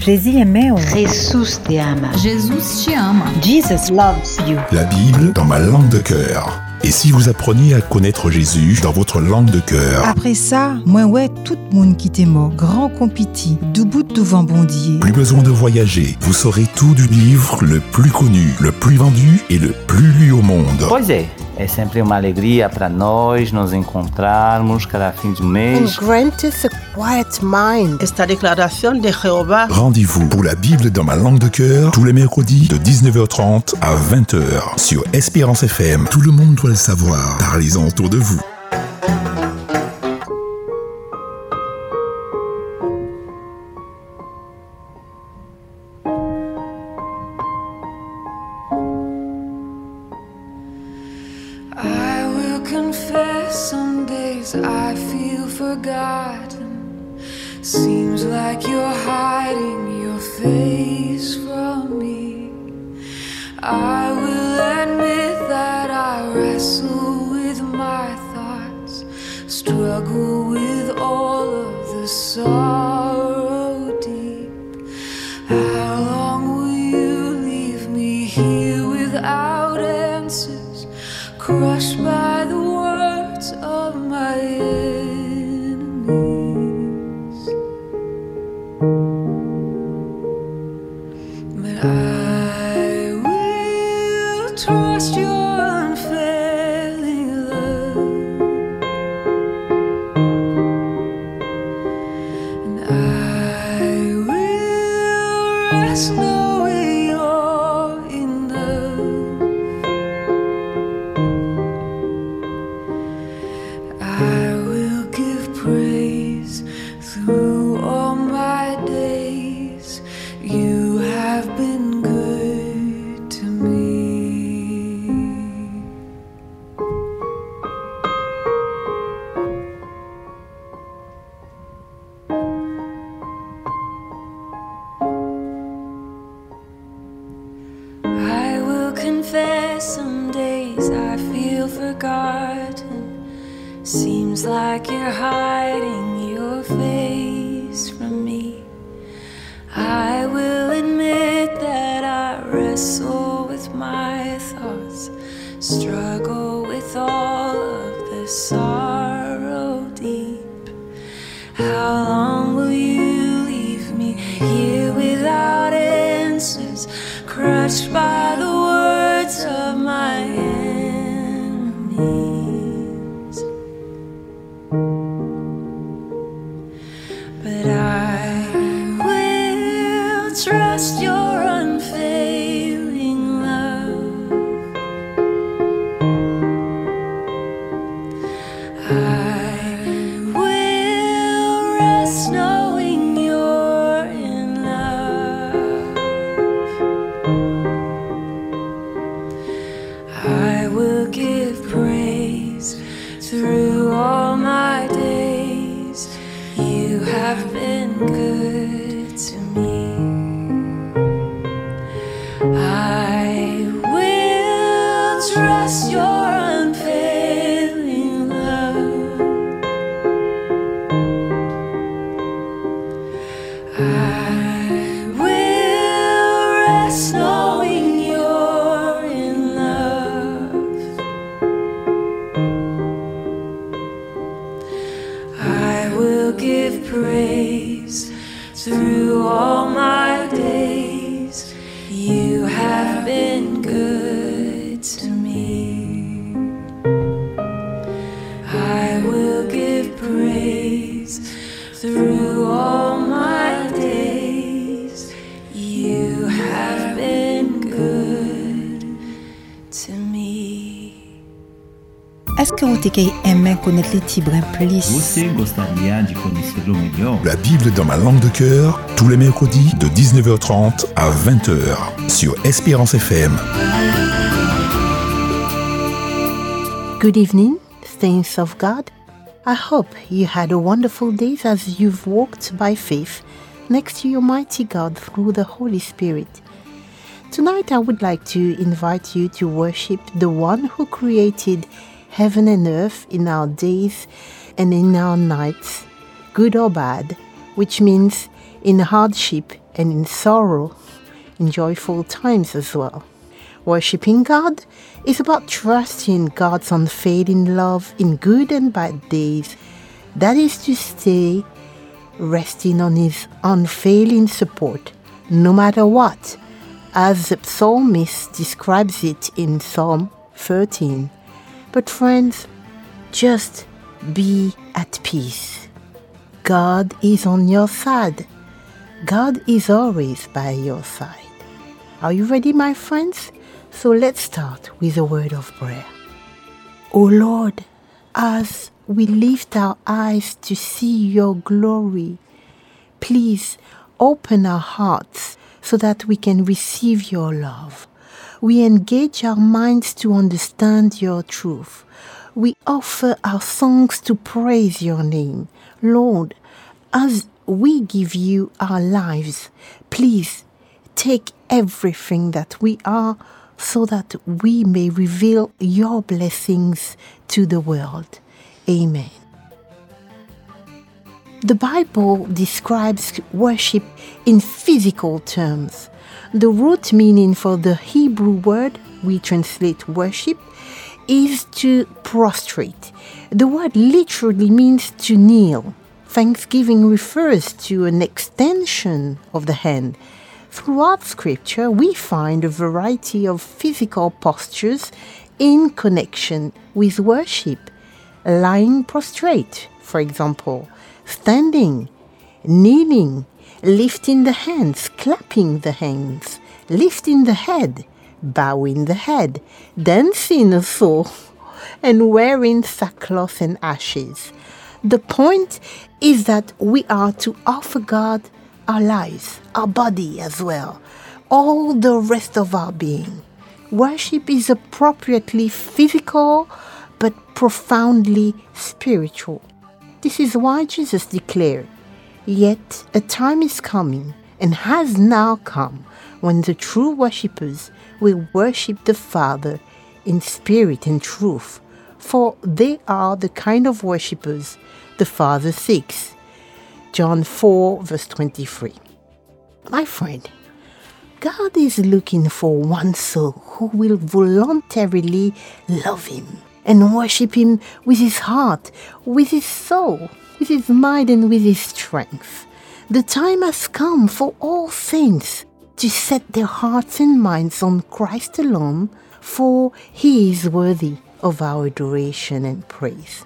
Jésus aimait. Jesus te ama. Jesus te ama. Jesus loves you. La Bible dans ma langue de cœur. Et si vous appreniez à connaître Jésus dans votre langue de cœur Après ça, moi ouais, tout le monde qui t'est mort, grand compiti, du bout de vent bondier. Plus besoin de voyager, vous saurez tout du livre le plus connu, le plus vendu et le plus lu au monde. Pois é, sempre uma alegria para nós nos encontrarmos cada fim de and mês. granteth a quiet mind. Esta de Rendez-vous pour la Bible dans ma langue de cœur tous les mercredis de 19h30 à 20h sur Espérance FM. Tout le monde doit le savoir. Parlez-en autour de vous. I will confess some days I feel forgotten. Seems like you're hiding your face from me. I will admit that I wrestle with my thoughts, struggle with rest struggle with all of the Have been good to me. Have been good to me. Est-ce que vous aimé connaître les tibrins plus? La Bible dans ma langue de cœur tous les mercredis de 19h30 à 20h sur Espérance FM. Good evening, saints of God. I hope you had a wonderful day as you've walked by faith next to your mighty God through the Holy Spirit. Tonight, I would like to invite you to worship the one who created heaven and earth in our days and in our nights, good or bad, which means in hardship and in sorrow, in joyful times as well. Worshipping God is about trusting God's unfailing love in good and bad days. That is to say, resting on His unfailing support, no matter what, as the psalmist describes it in Psalm 13. But, friends, just be at peace. God is on your side. God is always by your side. Are you ready, my friends? So let's start with a word of prayer. O Lord, as we lift our eyes to see your glory, please open our hearts so that we can receive your love. We engage our minds to understand your truth. We offer our songs to praise your name. Lord, as we give you our lives, please take everything that we are so that we may reveal your blessings to the world. Amen. The Bible describes worship in physical terms. The root meaning for the Hebrew word we translate worship is to prostrate. The word literally means to kneel. Thanksgiving refers to an extension of the hand. Throughout Scripture, we find a variety of physical postures in connection with worship. Lying prostrate, for example, standing, kneeling, lifting the hands, clapping the hands, lifting the head, bowing the head, dancing also, and wearing sackcloth and ashes. The point is that we are to offer God our lives, our body as well, all the rest of our being. Worship is appropriately physical but profoundly spiritual. This is why Jesus declared, Yet a time is coming and has now come when the true worshippers will worship the Father in spirit and truth, for they are the kind of worshippers the Father seeks. John 4, verse 23. My friend, God is looking for one soul who will voluntarily love Him and worship Him with his heart, with his soul, with his mind, and with his strength. The time has come for all saints to set their hearts and minds on Christ alone, for He is worthy of our adoration and praise.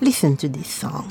Listen to this song.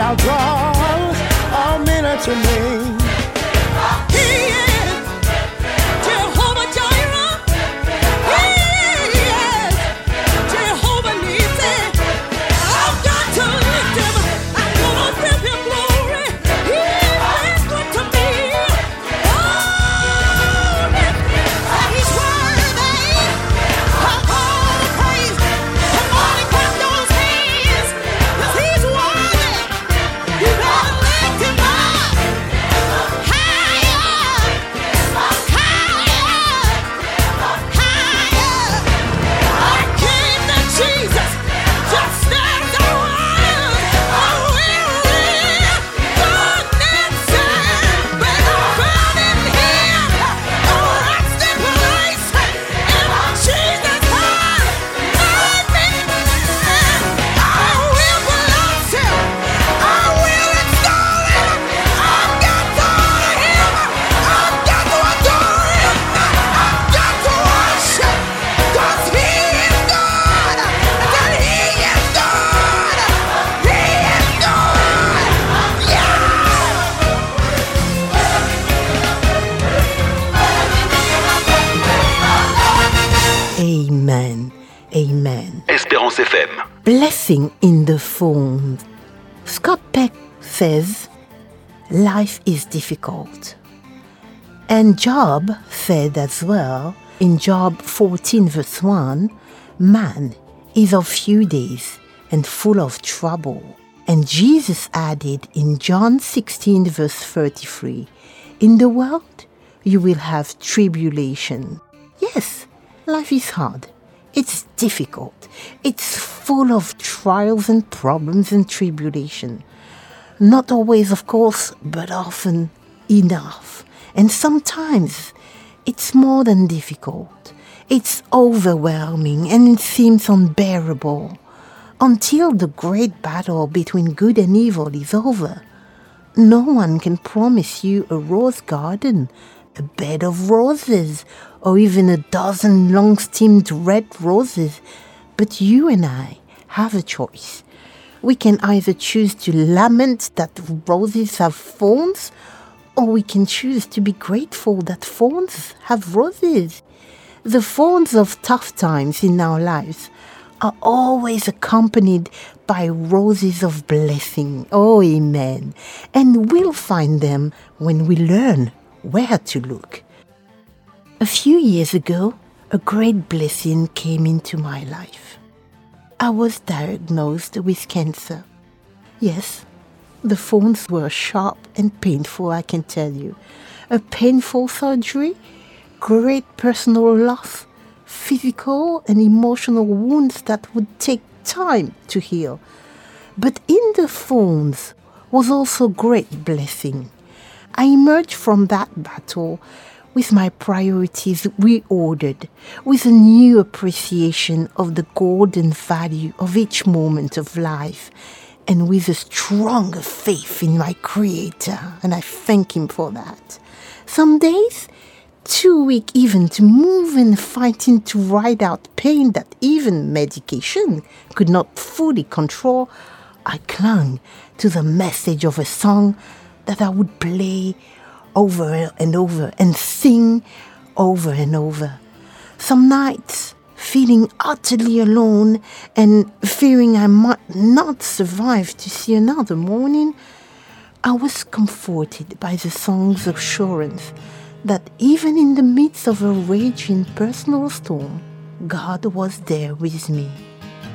I'll draw all men unto me. He is Life is difficult. And Job said as well in Job 14, verse 1 Man is of few days and full of trouble. And Jesus added in John 16, verse 33 In the world you will have tribulation. Yes, life is hard. It's difficult. It's full of trials and problems and tribulation. Not always, of course, but often enough. And sometimes it's more than difficult. It's overwhelming and it seems unbearable until the great battle between good and evil is over. No one can promise you a rose garden, a bed of roses, or even a dozen long steamed red roses. But you and I have a choice. We can either choose to lament that roses have thorns, or we can choose to be grateful that thorns have roses. The thorns of tough times in our lives are always accompanied by roses of blessing. Oh, amen. And we'll find them when we learn where to look. A few years ago, a great blessing came into my life. I was diagnosed with cancer. Yes, the phones were sharp and painful, I can tell you. A painful surgery, great personal loss, physical and emotional wounds that would take time to heal. But in the phones was also great blessing. I emerged from that battle with my priorities reordered, with a new appreciation of the golden value of each moment of life, and with a stronger faith in my Creator, and I thank Him for that. Some days, too weak even to move and fighting to ride out pain that even medication could not fully control, I clung to the message of a song that I would play over and over and sing over and over. Some nights, feeling utterly alone and fearing I might not survive to see another morning, I was comforted by the song's assurance that even in the midst of a raging personal storm, God was there with me.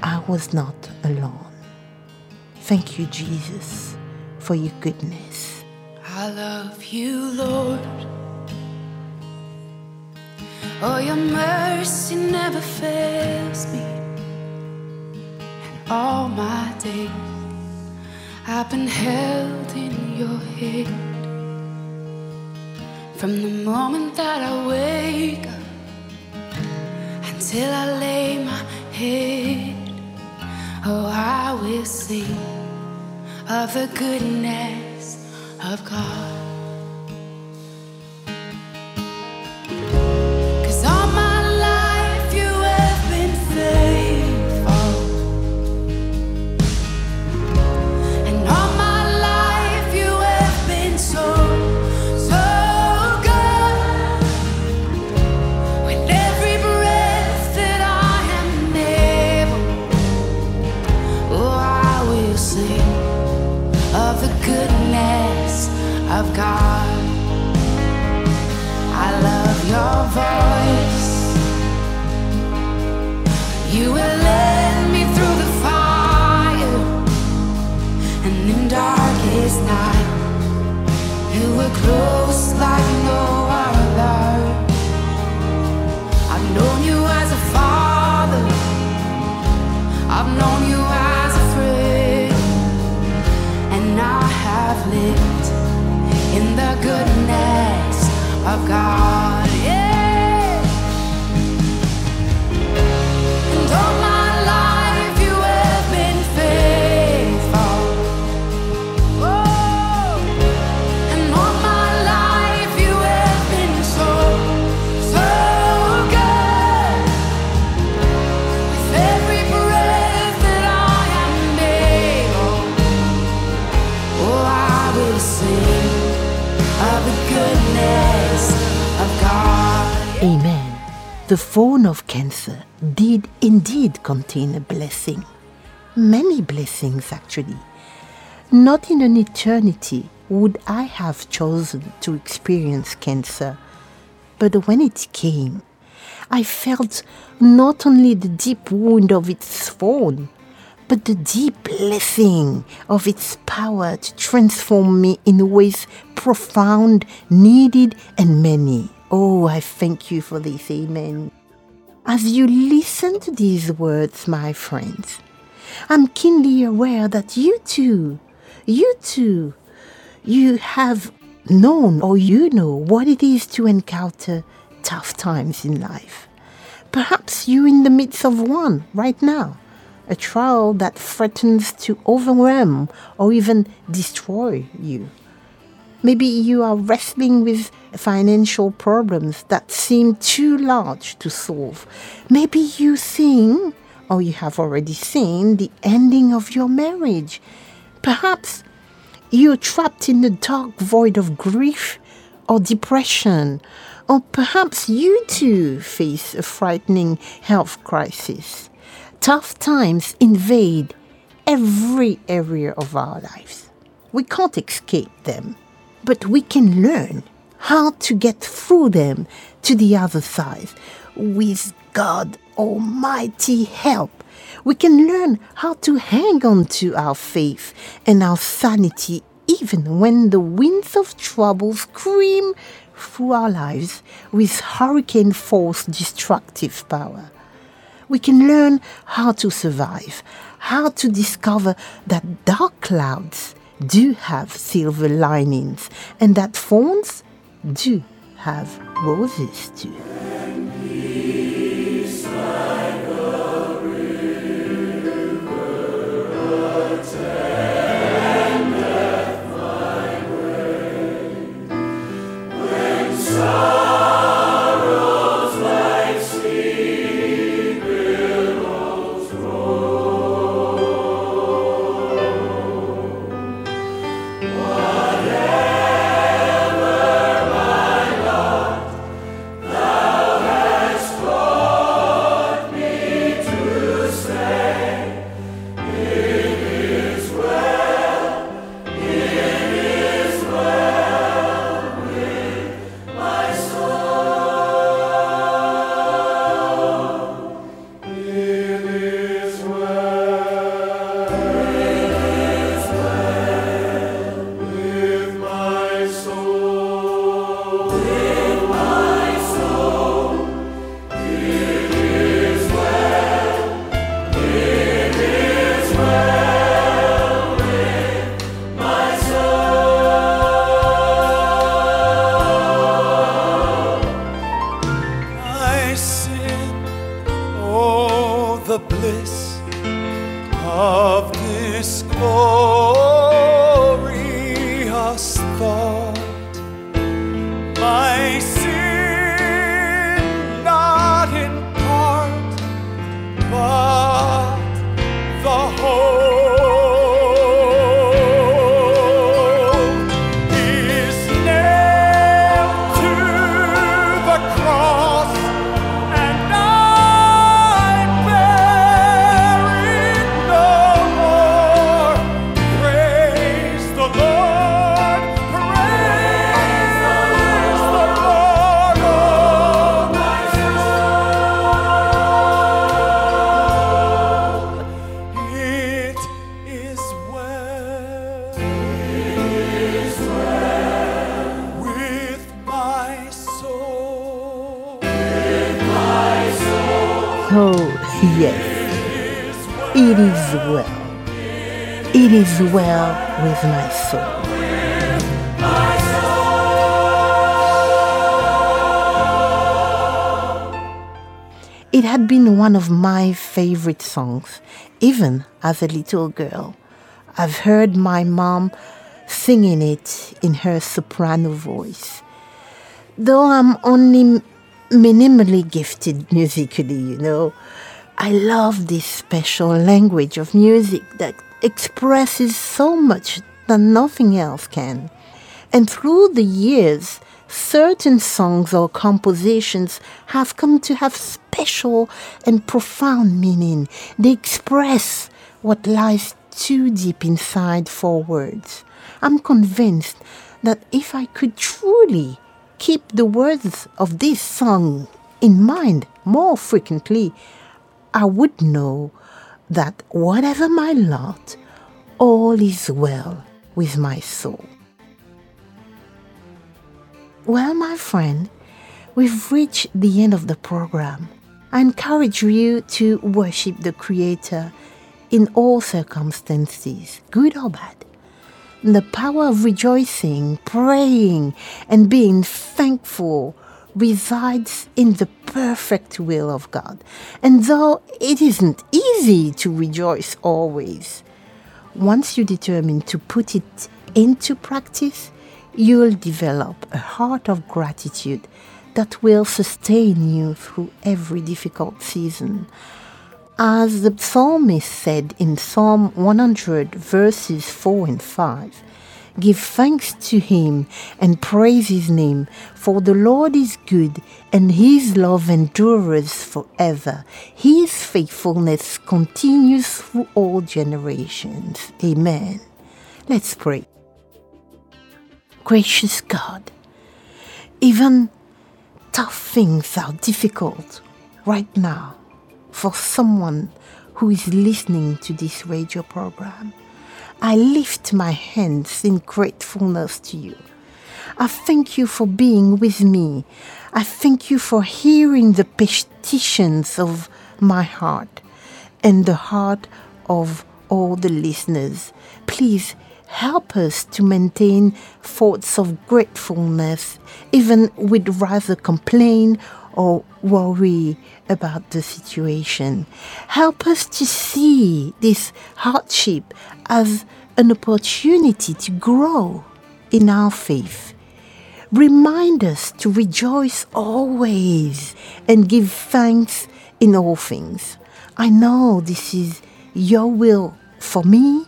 I was not alone. Thank you, Jesus, for your goodness. I love you, Lord. Oh, your mercy never fails me. And all my days. I've been held in your hand from the moment that I wake up until I lay my head. Oh, I will sing of the goodness of God. God. Of cancer did indeed contain a blessing. Many blessings, actually. Not in an eternity would I have chosen to experience cancer, but when it came, I felt not only the deep wound of its thorn, but the deep blessing of its power to transform me in ways profound, needed, and many. Oh, I thank you for this. Amen. As you listen to these words, my friends, I'm keenly aware that you too, you too, you have known or you know what it is to encounter tough times in life. Perhaps you're in the midst of one right now, a trial that threatens to overwhelm or even destroy you. Maybe you are wrestling with financial problems that seem too large to solve. Maybe you think, or you have already seen, the ending of your marriage. Perhaps you're trapped in the dark void of grief or depression. Or perhaps you too face a frightening health crisis. Tough times invade every area of our lives. We can't escape them, but we can learn how to get through them to the other side with God Almighty help. We can learn how to hang on to our faith and our sanity even when the winds of trouble scream through our lives with hurricane force destructive power. We can learn how to survive, how to discover that dark clouds do have silver linings and that thorns do have roses too. Well with my soul. It had been one of my favorite songs, even as a little girl. I've heard my mom singing it in her soprano voice. Though I'm only minimally gifted musically, you know, I love this special language of music that expresses so much that nothing else can. And through the years, certain songs or compositions have come to have special and profound meaning. They express what lies too deep inside for words. I'm convinced that if I could truly keep the words of this song in mind more frequently, I would know that whatever my lot, all is well with my soul. Well, my friend, we've reached the end of the program. I encourage you to worship the Creator in all circumstances, good or bad. The power of rejoicing, praying, and being thankful resides in the perfect will of God. And though it isn't easy to rejoice always, once you determine to put it into practice, you'll develop a heart of gratitude that will sustain you through every difficult season. As the psalmist said in Psalm 100, verses 4 and 5, Give thanks to him and praise his name, for the Lord is good, and his love endures forever. His faithfulness continues through all generations. Amen. Let's pray. Gracious God, even tough things are difficult right now for someone who is listening to this radio program. I lift my hands in gratefulness to you. I thank you for being with me. I thank you for hearing the petitions of my heart and the heart of all the listeners. Please help us to maintain thoughts of gratefulness, even with rather complain or worry about the situation. Help us to see this hardship as an opportunity to grow in our faith. Remind us to rejoice always and give thanks in all things. I know this is your will for me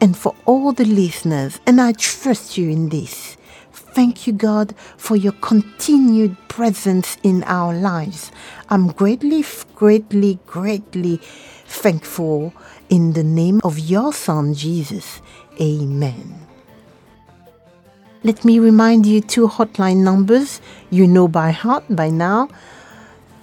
and for all the listeners, and I trust you in this. Thank you, God, for your continued presence in our lives. I'm greatly, greatly, greatly thankful in the name of your Son, Jesus. Amen. Let me remind you two hotline numbers you know by heart by now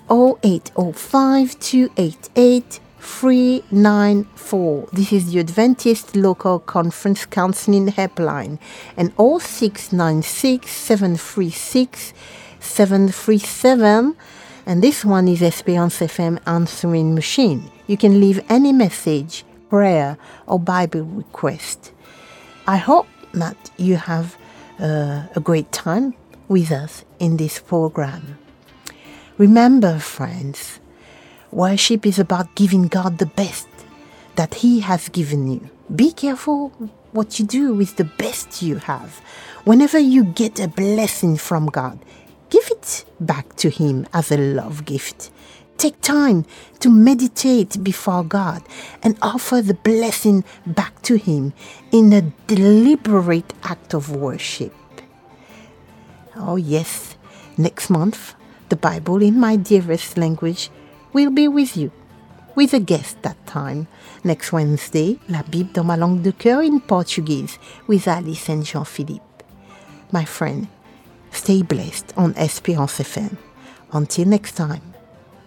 0805 288 394. This is the Adventist Local Conference Counseling Helpline and 0696 736 737. And this one is Esperance FM answering machine. You can leave any message, prayer, or Bible request. I hope that you have uh, a great time with us in this program. Remember, friends, worship is about giving God the best, that He has given you. Be careful what you do with the best you have. Whenever you get a blessing from God, give it back to Him as a love gift. Take time to meditate before God and offer the blessing back to Him in a deliberate act of worship. Oh, yes, next month, the Bible in my dearest language will be with you, with a guest that time. Next Wednesday, La Bible dans ma langue de cœur in Portuguese with Alice and Jean-Philippe. My friend, stay blessed on Espérance FM. Until next time,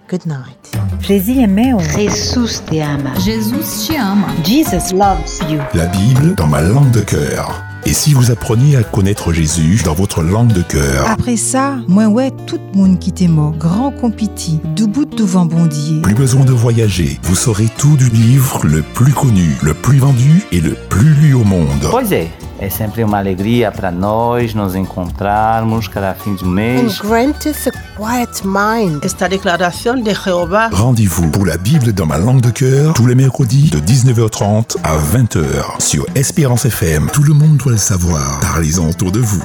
good night. Jésus te ama. Jesus te ama. Jesus loves you. La Bible dans ma langue de cœur. Et si vous appreniez à connaître Jésus dans votre langue de cœur, Après ça, moi ouais, tout monde qui t'est mort, grand compiti, debout devant bondier. plus besoin de voyager, vous saurez tout du livre le plus connu, le plus vendu et le plus lu au monde. Pois é, sempre uma alegria para nós nos encontrarmos cada fim de And mês. grant us a quiet mind. Esta declaración de Jehová Rendez-vous pour la Bible dans ma langue de cœur tous les mercredis de 19h30 à 20h sur Espérance FM. Tout le monde doit le savoir. Parlez-en autour de vous.